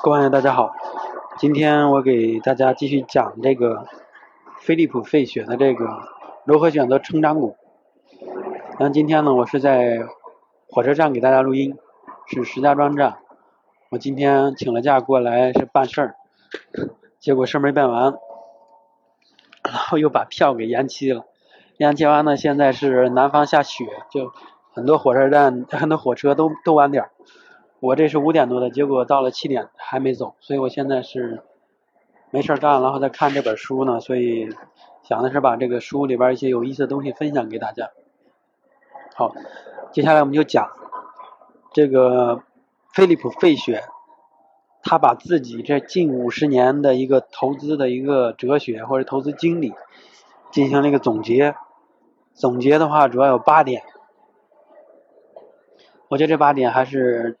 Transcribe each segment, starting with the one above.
各位大家好，今天我给大家继续讲这个飞利浦费雪的这个如何选择成长股。那今天呢，我是在火车站给大家录音，是石家庄站。我今天请了假过来是办事儿，结果事儿没办完，然后又把票给延期了。延期完呢，现在是南方下雪，就很多火车站、很多火车都都晚点儿。我这是五点多的，结果到了七点还没走，所以我现在是没事干，然后再看这本书呢，所以想的是把这个书里边一些有意思的东西分享给大家。好，接下来我们就讲这个菲利普·费雪，他把自己这近五十年的一个投资的一个哲学或者投资经历进行了一个总结，总结的话主要有八点，我觉得这八点还是。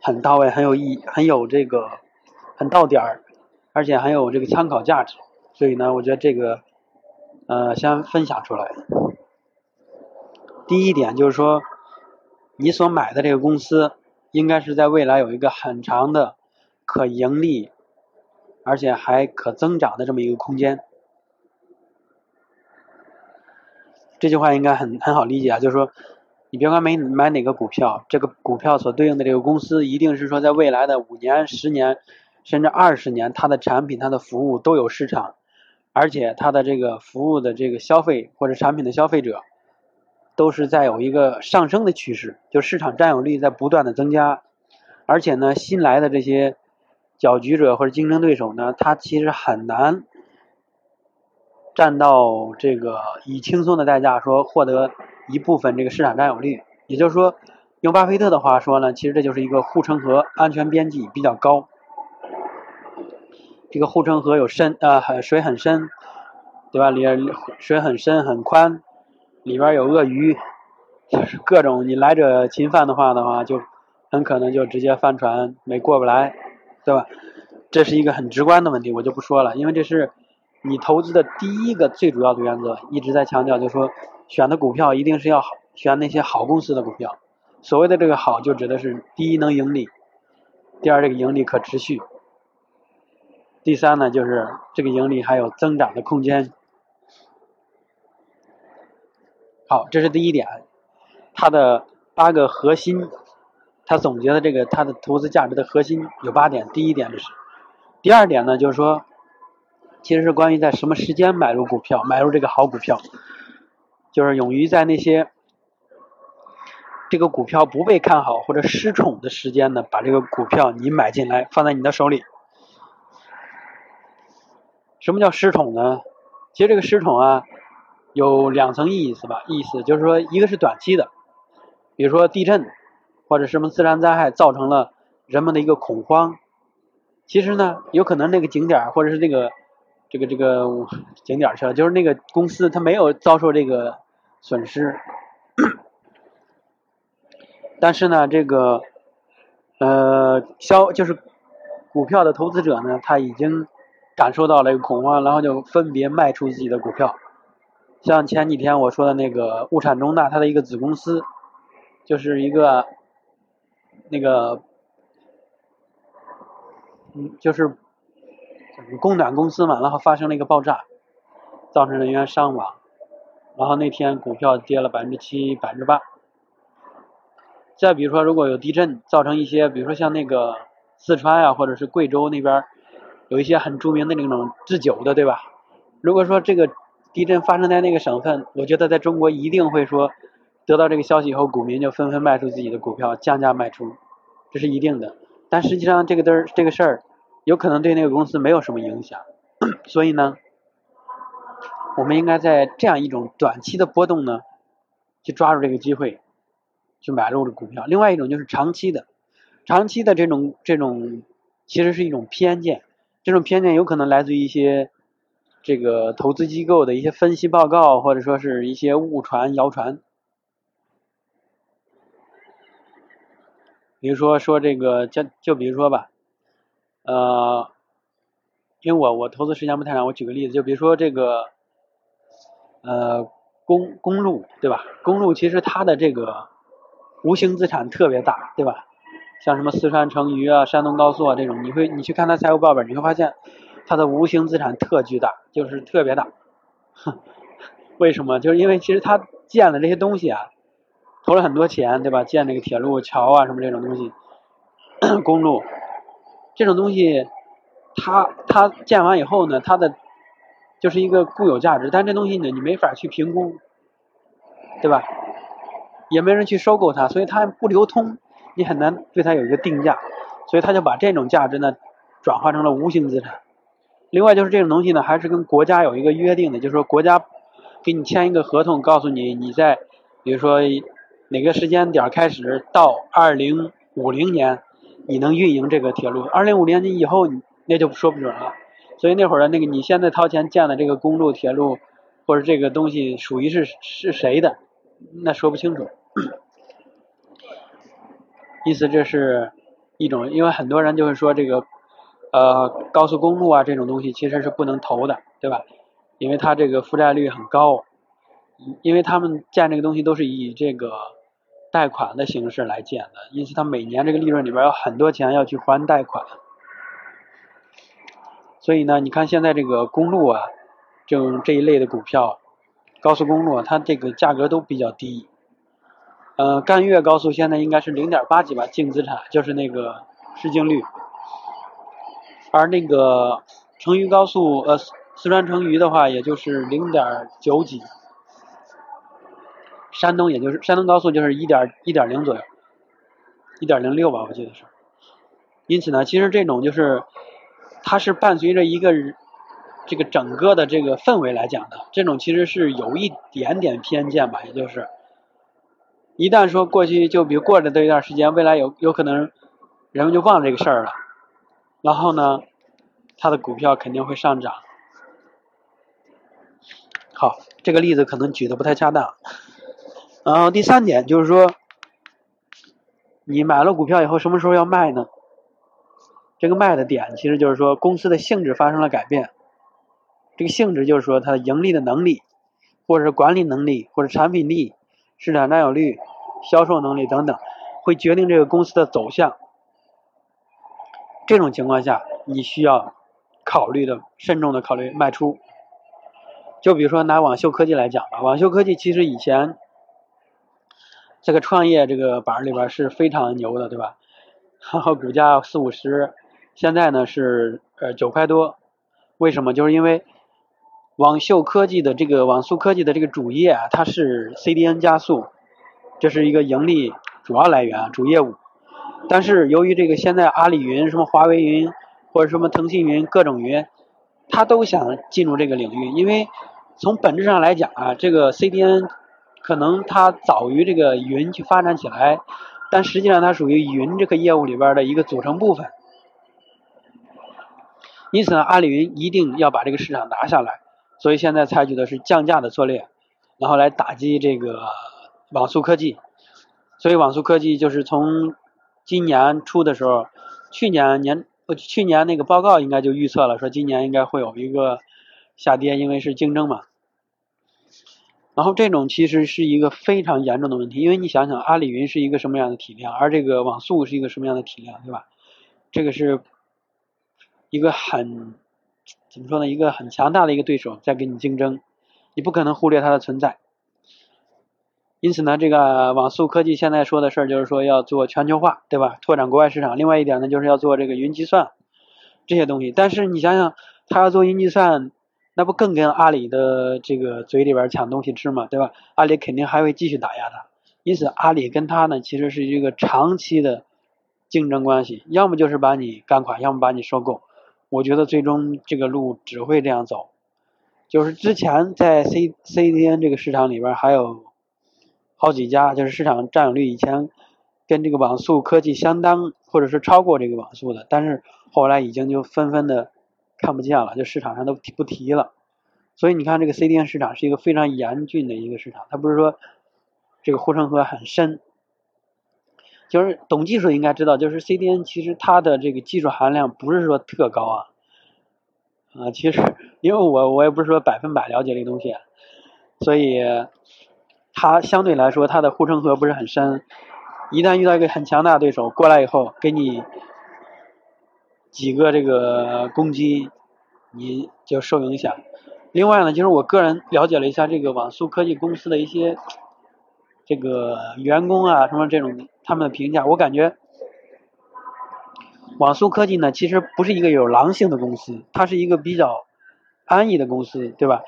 很到位，很有意义，很有这个，很到点儿，而且很有这个参考价值。所以呢，我觉得这个，呃，先分享出来。第一点就是说，你所买的这个公司，应该是在未来有一个很长的可盈利，而且还可增长的这么一个空间。这句话应该很很好理解啊，就是说。你别管买买哪个股票，这个股票所对应的这个公司，一定是说在未来的五年、十年，甚至二十年，它的产品、它的服务都有市场，而且它的这个服务的这个消费或者产品的消费者，都是在有一个上升的趋势，就市场占有率在不断的增加，而且呢，新来的这些搅局者或者竞争对手呢，他其实很难占到这个以轻松的代价说获得。一部分这个市场占有率，也就是说，用巴菲特的话说呢，其实这就是一个护城河，安全边际比较高。这个护城河有深呃水很深，对吧？里水很深很宽，里边有鳄鱼，就是各种你来者侵犯的话的话，就很可能就直接翻船没过不来，对吧？这是一个很直观的问题，我就不说了，因为这是你投资的第一个最主要的原则，一直在强调，就是说。选的股票一定是要好，选那些好公司的股票。所谓的这个好，就指的是第一能盈利，第二这个盈利可持续，第三呢就是这个盈利还有增长的空间。好，这是第一点，它的八个核心，他总结的这个它的投资价值的核心有八点。第一点就是，第二点呢就是说，其实是关于在什么时间买入股票，买入这个好股票。就是勇于在那些这个股票不被看好或者失宠的时间呢，把这个股票你买进来放在你的手里。什么叫失宠呢？其实这个失宠啊，有两层意思吧。意思就是说，一个是短期的，比如说地震或者什么自然灾害造成了人们的一个恐慌。其实呢，有可能那个景点或者是这个这个这个景点去了，就是那个公司它没有遭受这个。损失，但是呢，这个呃，消就是股票的投资者呢，他已经感受到了一个恐慌，然后就分别卖出自己的股票。像前几天我说的那个物产中大，它的一个子公司，就是一个那个嗯，就是供暖公司嘛，然后发生了一个爆炸，造成人员伤亡。然后那天股票跌了百分之七、百分之八。再比如说，如果有地震，造成一些，比如说像那个四川呀，或者是贵州那边，有一些很著名的那种制酒的，对吧？如果说这个地震发生在那个省份，我觉得在中国一定会说，得到这个消息以后，股民就纷纷卖出自己的股票，降价卖出，这是一定的。但实际上，这个的这个事儿，有可能对那个公司没有什么影响，所以呢。我们应该在这样一种短期的波动呢，去抓住这个机会，去买入的股票。另外一种就是长期的，长期的这种这种其实是一种偏见，这种偏见有可能来自于一些这个投资机构的一些分析报告，或者说是一些误传谣传。比如说说这个，就就比如说吧，呃，因为我我投资时间不太长，我举个例子，就比如说这个。呃，公公路对吧？公路其实它的这个无形资产特别大，对吧？像什么四川成渝啊、山东高速啊这种，你会你去看它财务报表，你会发现它的无形资产特巨大，就是特别大。为什么？就是因为其实它建的这些东西啊，投了很多钱，对吧？建这个铁路、桥啊什么这种东西，公路这种东西，它它建完以后呢，它的就是一个固有价值，但这东西呢，你没法去评估，对吧？也没人去收购它，所以它不流通。你很难对它有一个定价，所以他就把这种价值呢转化成了无形资产。另外就是这种东西呢，还是跟国家有一个约定的，就是说国家给你签一个合同，告诉你你在比如说哪个时间点开始到二零五零年你能运营这个铁路，二零五零年以后那就说不准了。所以那会儿的那个你现在掏钱建的这个公路、铁路或者这个东西属于是是谁的，那说不清楚。意思这是一种，因为很多人就是说这个，呃，高速公路啊这种东西其实是不能投的，对吧？因为它这个负债率很高，因为他们建这个东西都是以这个贷款的形式来建的，因此它每年这个利润里边有很多钱要去还贷款。所以呢，你看现在这个公路啊，这种这一类的股票，高速公路它这个价格都比较低。呃，赣粤高速现在应该是零点八几吧，净资产就是那个市净率，而那个成渝高速，呃，四川成渝的话，也就是零点九几，山东也就是山东高速就是一点一点零左右，一点零六吧，我记得是。因此呢，其实这种就是它是伴随着一个这个整个的这个氛围来讲的，这种其实是有一点点偏见吧，也就是。一旦说过去就比如过了这一段时间，未来有有可能人们就忘了这个事儿了，然后呢，它的股票肯定会上涨。好，这个例子可能举的不太恰当。然后第三点就是说，你买了股票以后什么时候要卖呢？这个卖的点其实就是说公司的性质发生了改变。这个性质就是说它的盈利的能力，或者是管理能力，或者产品力。市场占有率、销售能力等等，会决定这个公司的走向。这种情况下，你需要考虑的慎重的考虑卖出。就比如说拿网秀科技来讲吧，网秀科技其实以前这个创业这个板里边是非常牛的，对吧？然后股价四五十，现在呢是呃九块多。为什么？就是因为。网秀科技的这个网速科技的这个主业啊，它是 CDN 加速，这是一个盈利主要来源、主业务。但是由于这个现在阿里云、什么华为云或者什么腾讯云各种云，它都想进入这个领域，因为从本质上来讲啊，这个 CDN 可能它早于这个云去发展起来，但实际上它属于云这个业务里边的一个组成部分。因此呢，阿里云一定要把这个市场拿下来。所以现在采取的是降价的策略，然后来打击这个网速科技。所以网速科技就是从今年初的时候，去年年去年那个报告应该就预测了，说今年应该会有一个下跌，因为是竞争嘛。然后这种其实是一个非常严重的问题，因为你想想，阿里云是一个什么样的体量，而这个网速是一个什么样的体量，对吧？这个是一个很。怎么说呢？一个很强大的一个对手在跟你竞争，你不可能忽略它的存在。因此呢，这个网速科技现在说的事儿就是说要做全球化，对吧？拓展国外市场。另外一点呢，就是要做这个云计算这些东西。但是你想想，他要做云计算，那不更跟阿里的这个嘴里边抢东西吃嘛，对吧？阿里肯定还会继续打压他。因此，阿里跟他呢，其实是一个长期的竞争关系，要么就是把你干垮，要么把你收购。我觉得最终这个路只会这样走，就是之前在 C C D N 这个市场里边还有好几家，就是市场占有率以前跟这个网速科技相当，或者是超过这个网速的，但是后来已经就纷纷的看不见了，就市场上都不提了。所以你看这个 C D N 市场是一个非常严峻的一个市场，它不是说这个护城河很深。就是懂技术应该知道，就是 CDN 其实它的这个技术含量不是说特高啊，啊，其实因为我我也不是说百分百了解这个东西，所以它相对来说它的护城河不是很深，一旦遇到一个很强大的对手过来以后，给你几个这个攻击，你就受影响。另外呢，就是我个人了解了一下这个网速科技公司的一些这个员工啊什么这种他们的评价，我感觉网速科技呢其实不是一个有狼性的公司，它是一个比较安逸的公司，对吧？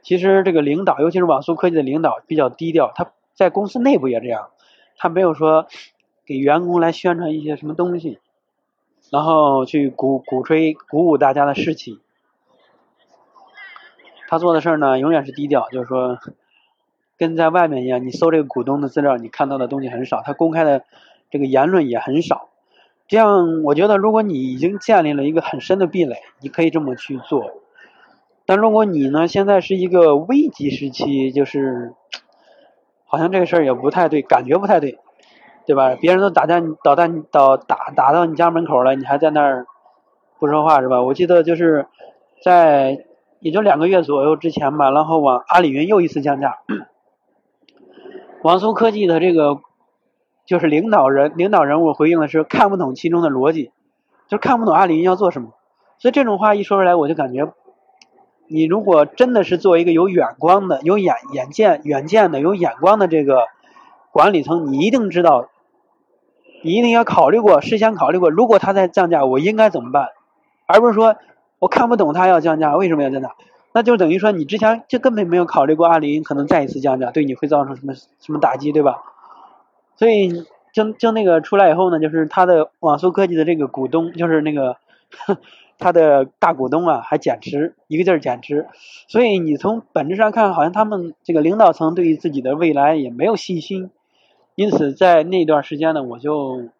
其实这个领导，尤其是网速科技的领导比较低调，他在公司内部也这样，他没有说给员工来宣传一些什么东西，然后去鼓鼓吹鼓舞大家的士气。他做的事儿呢，永远是低调，就是说，跟在外面一样。你搜这个股东的资料，你看到的东西很少，他公开的这个言论也很少。这样，我觉得如果你已经建立了一个很深的壁垒，你可以这么去做。但如果你呢，现在是一个危急时期，就是好像这个事儿也不太对，感觉不太对，对吧？别人都打弹导弹导打打到你家门口了，你还在那儿不说话是吧？我记得就是在。也就两个月左右之前吧，然后往阿里云又一次降价。网速科技的这个就是领导人领导人物回应的是看不懂其中的逻辑，就看不懂阿里云要做什么。所以这种话一说出来，我就感觉，你如果真的是做一个有远光的、有眼眼见远见的、有眼光的这个管理层，你一定知道，你一定要考虑过，事先考虑过，如果他在降价，我应该怎么办，而不是说。我看不懂他要降价，为什么要降价？那就等于说你之前就根本没有考虑过阿里可能再一次降价对你会造成什么什么打击，对吧？所以就就那个出来以后呢，就是他的网速科技的这个股东，就是那个他的大股东啊，还减持，一个劲儿减持。所以你从本质上看，好像他们这个领导层对于自己的未来也没有信心。因此在那段时间呢，我就。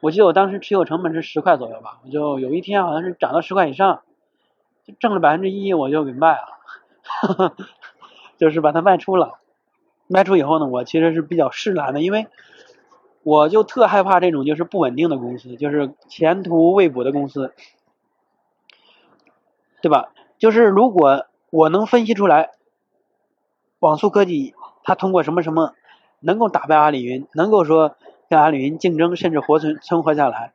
我记得我当时持有成本是十块左右吧，我就有一天好像是涨到十块以上，挣了百分之一，我就给卖了，就是把它卖出了。卖出以后呢，我其实是比较释然的，因为我就特害怕这种就是不稳定的公司，就是前途未卜的公司，对吧？就是如果我能分析出来，网速科技它通过什么什么能够打败阿里云，能够说。跟阿里云竞争，甚至活存存活下来。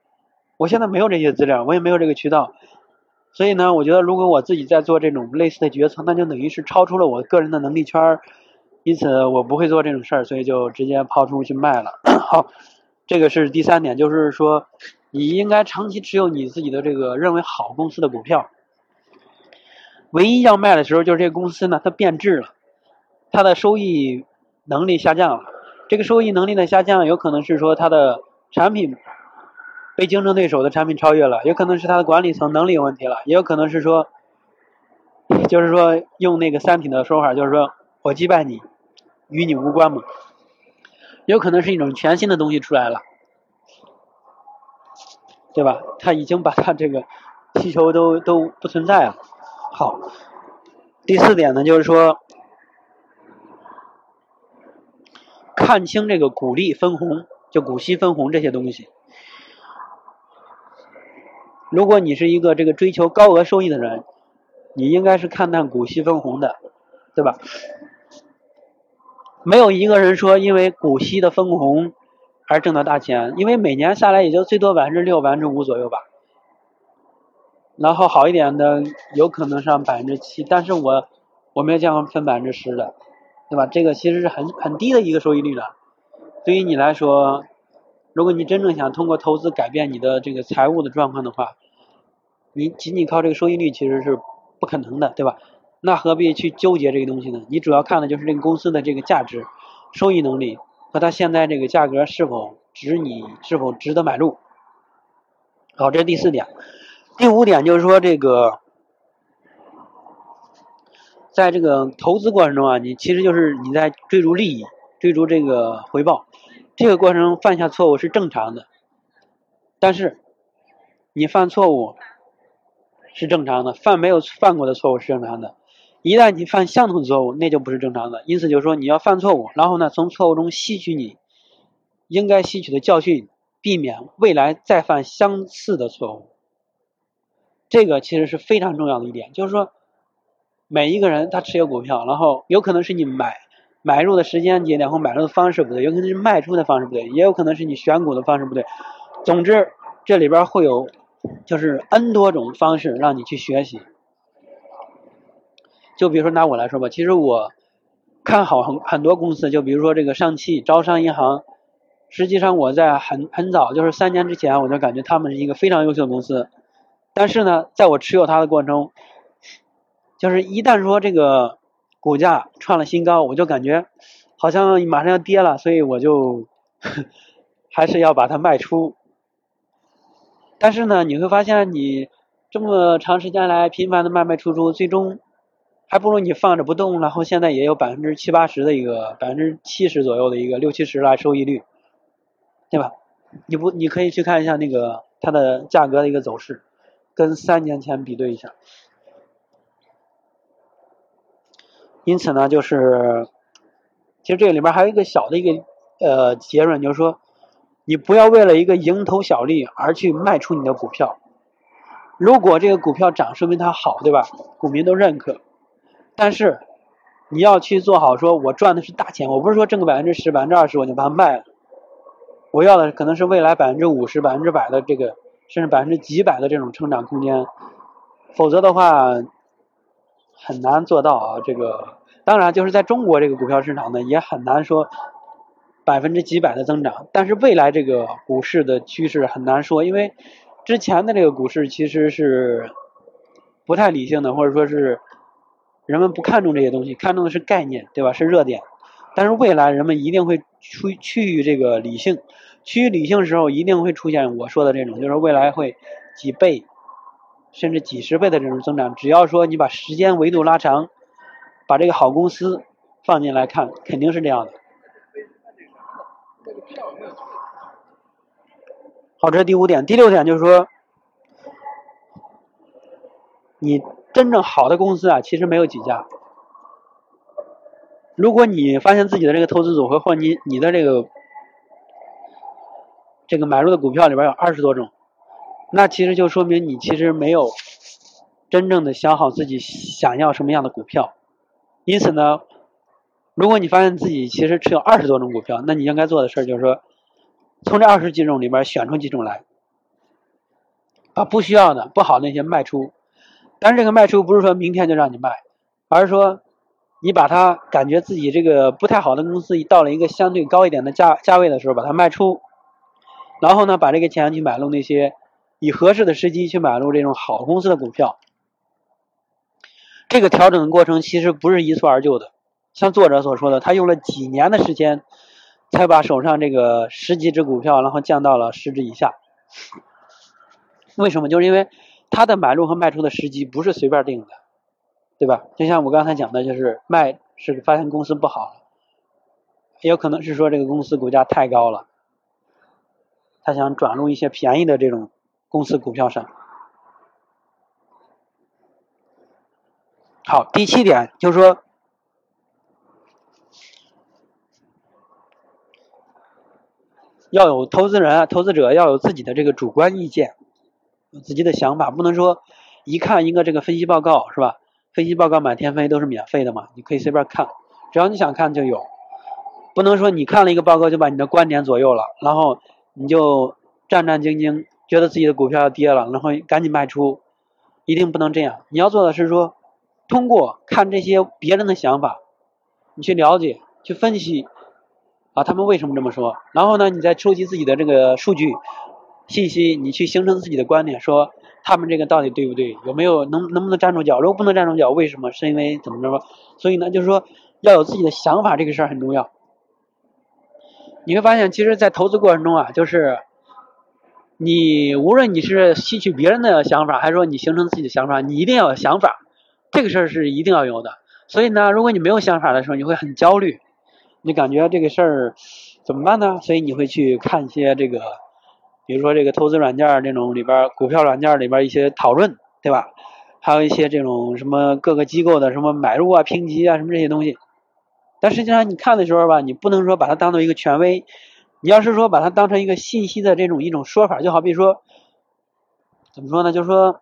我现在没有这些资料，我也没有这个渠道，所以呢，我觉得如果我自己在做这种类似的决策，那就等于是超出了我个人的能力圈儿，因此我不会做这种事儿，所以就直接抛出去卖了。好，这个是第三点，就是说你应该长期持有你自己的这个认为好公司的股票。唯一要卖的时候，就是这个公司呢，它变质了，它的收益能力下降了。这个收益能力的下降，有可能是说它的产品被竞争对手的产品超越了，也可能是他的管理层能力有问题了，也有可能是说，就是说用那个三品的说法，就是说我击败你，与你无关嘛。有可能是一种全新的东西出来了，对吧？他已经把他这个需求都都不存在了。好，第四点呢，就是说。看清这个股利分红，就股息分红这些东西。如果你是一个这个追求高额收益的人，你应该是看淡股息分红的，对吧？没有一个人说因为股息的分红而挣到大钱，因为每年下来也就最多百分之六、百分之五左右吧。然后好一点的有可能上百分之七，但是我我没有见过分百分之十的。对吧？这个其实是很很低的一个收益率了。对于你来说，如果你真正想通过投资改变你的这个财务的状况的话，你仅仅靠这个收益率其实是不可能的，对吧？那何必去纠结这个东西呢？你主要看的就是这个公司的这个价值、收益能力和它现在这个价格是否值你是否值得买入。好，这是第四点。第五点就是说这个。在这个投资过程中啊，你其实就是你在追逐利益、追逐这个回报，这个过程中犯下错误是正常的。但是，你犯错误是正常的，犯没有犯过的错误是正常的。一旦你犯相同错误，那就不是正常的。因此，就是说你要犯错误，然后呢，从错误中吸取你应该吸取的教训，避免未来再犯相似的错误。这个其实是非常重要的一点，就是说。每一个人他持有股票，然后有可能是你买买入的时间节点或买入的方式不对，有可能是卖出的方式不对，也有可能是你选股的方式不对。总之，这里边会有就是 N 多种方式让你去学习。就比如说拿我来说吧，其实我看好很很多公司，就比如说这个上汽、招商银行。实际上我在很很早，就是三年之前，我就感觉他们是一个非常优秀的公司。但是呢，在我持有它的过程中，就是一旦说这个股价创了新高，我就感觉好像马上要跌了，所以我就 还是要把它卖出。但是呢，你会发现你这么长时间来频繁的卖卖出出，最终还不如你放着不动，然后现在也有百分之七八十的一个百分之七十左右的一个六七十来收益率。对吧？你不，你可以去看一下那个它的价格的一个走势，跟三年前比对一下。因此呢，就是其实这里边还有一个小的一个呃结论，就是说你不要为了一个蝇头小利而去卖出你的股票。如果这个股票涨，说明它好，对吧？股民都认可。但是你要去做好，说我赚的是大钱，我不是说挣个百分之十、百分之二十我就把它卖了。我要的可能是未来百分之五十、百分之百的这个，甚至百分之几百的这种成长空间，否则的话很难做到啊。这个当然就是在中国这个股票市场呢，也很难说百分之几百的增长。但是未来这个股市的趋势很难说，因为之前的这个股市其实是不太理性的，或者说是人们不看重这些东西，看重的是概念，对吧？是热点。但是未来人们一定会趋趋于这个理性，趋于理性的时候，一定会出现我说的这种，就是未来会几倍，甚至几十倍的这种增长。只要说你把时间维度拉长，把这个好公司放进来看，肯定是这样的。好，这是第五点。第六点就是说，你真正好的公司啊，其实没有几家。如果你发现自己的这个投资组合或你你的这个这个买入的股票里边有二十多种，那其实就说明你其实没有真正的想好自己想要什么样的股票。因此呢，如果你发现自己其实持有二十多种股票，那你应该做的事儿就是说，从这二十几种里面选出几种来，把不需要的、不好的那些卖出。但是这个卖出不是说明天就让你卖，而是说。你把它感觉自己这个不太好的公司，到了一个相对高一点的价价位的时候，把它卖出，然后呢，把这个钱去买入那些以合适的时机去买入这种好公司的股票。这个调整的过程其实不是一蹴而就的，像作者所说的，他用了几年的时间才把手上这个十几只股票，然后降到了十只以下。为什么？就是因为他的买入和卖出的时机不是随便定的。对吧？就像我刚才讲的，就是卖是发现公司不好了，也有可能是说这个公司股价太高了，他想转入一些便宜的这种公司股票上。好，第七点就是说，要有投资人、投资者要有自己的这个主观意见，有自己的想法，不能说一看一个这个分析报告是吧？分析报告满天飞都是免费的嘛？你可以随便看，只要你想看就有。不能说你看了一个报告就把你的观点左右了，然后你就战战兢兢，觉得自己的股票要跌了，然后赶紧卖出。一定不能这样。你要做的是说，通过看这些别人的想法，你去了解、去分析啊，他们为什么这么说？然后呢，你再收集自己的这个数据信息，你去形成自己的观点，说。他们这个到底对不对？有没有能能不能站住脚？如果不能站住脚，为什么？是因为怎么着？所以呢，就是说要有自己的想法，这个事儿很重要。你会发现，其实，在投资过程中啊，就是你无论你是吸取别人的想法，还是说你形成自己的想法，你一定要有想法，这个事儿是一定要有的。所以呢，如果你没有想法的时候，你会很焦虑，你感觉这个事儿怎么办呢？所以你会去看一些这个。比如说这个投资软件这种里边，股票软件里边一些讨论，对吧？还有一些这种什么各个机构的什么买入啊、评级啊什么这些东西。但实际上你看的时候吧，你不能说把它当做一个权威，你要是说把它当成一个信息的这种一种说法，就好比说，怎么说呢？就是说，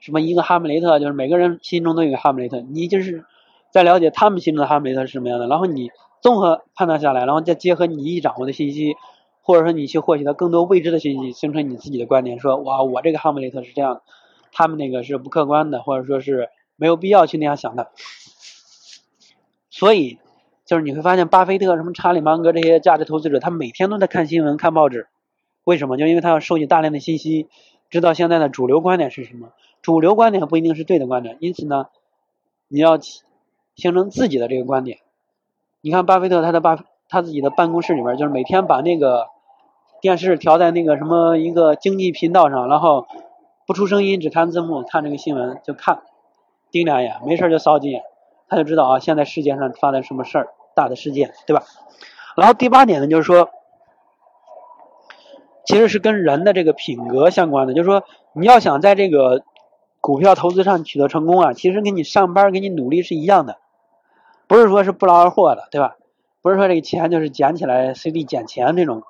什么一个哈姆雷特，就是每个人心中都有个哈姆雷特，你就是再了解他们心中的哈梅特是什么样的，然后你综合判断下来，然后再结合你已掌握的信息，或者说你去获取到更多未知的信息，形成你自己的观点，说哇，我这个哈姆雷特是这样的，他们那个是不客观的，或者说是没有必要去那样想的。所以，就是你会发现，巴菲特、什么查理芒格这些价值投资者，他每天都在看新闻、看报纸。为什么？就因为他要收集大量的信息，知道现在的主流观点是什么。主流观点不一定是对的观点，因此呢，你要形成自己的这个观点。你看，巴菲特他的巴他自己的办公室里边，就是每天把那个电视调在那个什么一个经济频道上，然后不出声音，只看字幕，看这个新闻就看，盯两眼，没事就扫几眼。他就知道啊，现在世界上发生什么事儿，大的事件，对吧？然后第八点呢，就是说，其实是跟人的这个品格相关的。就是说，你要想在这个股票投资上取得成功啊，其实跟你上班、跟你努力是一样的，不是说是不劳而获的，对吧？不是说这个钱就是捡起来随地捡钱这种，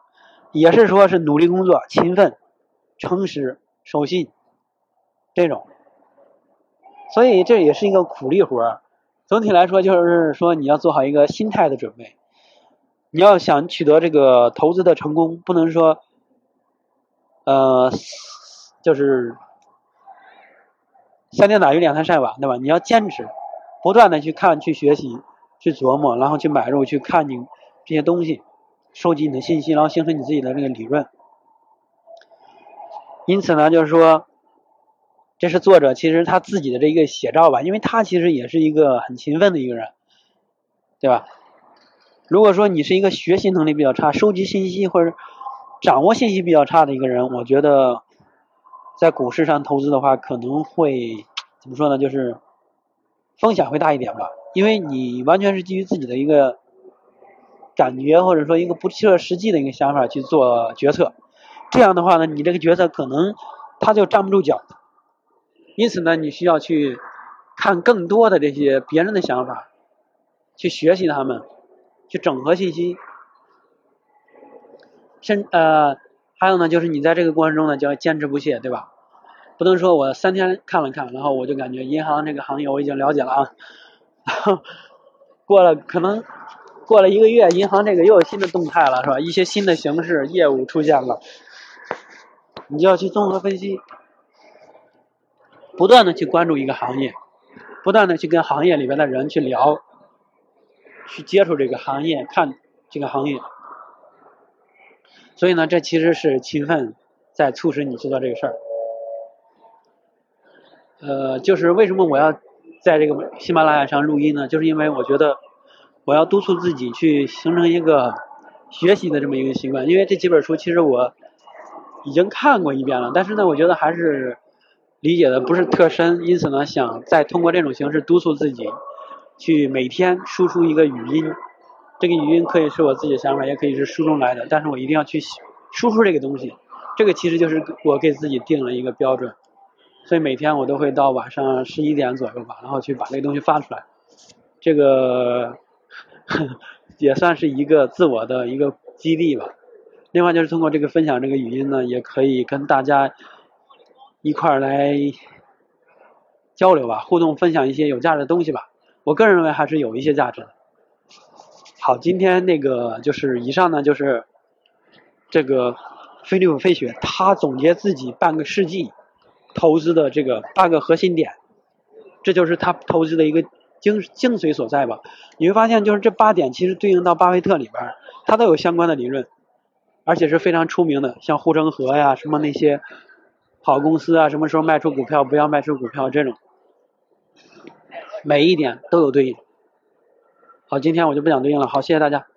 也是说是努力工作、勤奋、诚实、守信这种。所以这也是一个苦力活儿。总体来说，就是说你要做好一个心态的准备。你要想取得这个投资的成功，不能说，呃，就是三天打鱼两天晒网，对吧？你要坚持，不断的去看、去学习、去琢磨，然后去买入、去看你这些东西，收集你的信息，然后形成你自己的这个理论。因此呢，就是说。这是作者其实他自己的这一个写照吧，因为他其实也是一个很勤奋的一个人，对吧？如果说你是一个学习能力比较差、收集信息或者掌握信息比较差的一个人，我觉得在股市上投资的话，可能会怎么说呢？就是风险会大一点吧，因为你完全是基于自己的一个感觉或者说一个不切实际的一个想法去做决策，这样的话呢，你这个决策可能他就站不住脚。因此呢，你需要去看更多的这些别人的想法，去学习他们，去整合信息。甚呃，还有呢，就是你在这个过程中呢，就要坚持不懈，对吧？不能说我三天看了看，然后我就感觉银行这个行业我已经了解了啊。过了可能过了一个月，银行这个又有新的动态了，是吧？一些新的形式业务出现了，你就要去综合分析。不断的去关注一个行业，不断的去跟行业里边的人去聊，去接触这个行业，看这个行业。所以呢，这其实是勤奋在促使你去做这个事儿。呃，就是为什么我要在这个喜马拉雅上录音呢？就是因为我觉得我要督促自己去形成一个学习的这么一个习惯。因为这几本书其实我已经看过一遍了，但是呢，我觉得还是。理解的不是特深，因此呢，想再通过这种形式督促自己，去每天输出一个语音。这个语音可以是我自己的想法，也可以是书中来的，但是我一定要去输出这个东西。这个其实就是我给自己定了一个标准，所以每天我都会到晚上十一点左右吧，然后去把这个东西发出来。这个 也算是一个自我的一个激励吧。另外就是通过这个分享这个语音呢，也可以跟大家。一块儿来交流吧，互动分享一些有价值的东西吧。我个人认为还是有一些价值的。好，今天那个就是以上呢，就是这个菲利普·费雪他总结自己半个世纪投资的这个八个核心点，这就是他投资的一个精精髓所在吧。你会发现，就是这八点其实对应到巴菲特里边，他都有相关的理论，而且是非常出名的，像护城河呀，什么那些。好公司啊，什么时候卖出股票，不要卖出股票，这种每一点都有对应。好，今天我就不讲对应了。好，谢谢大家。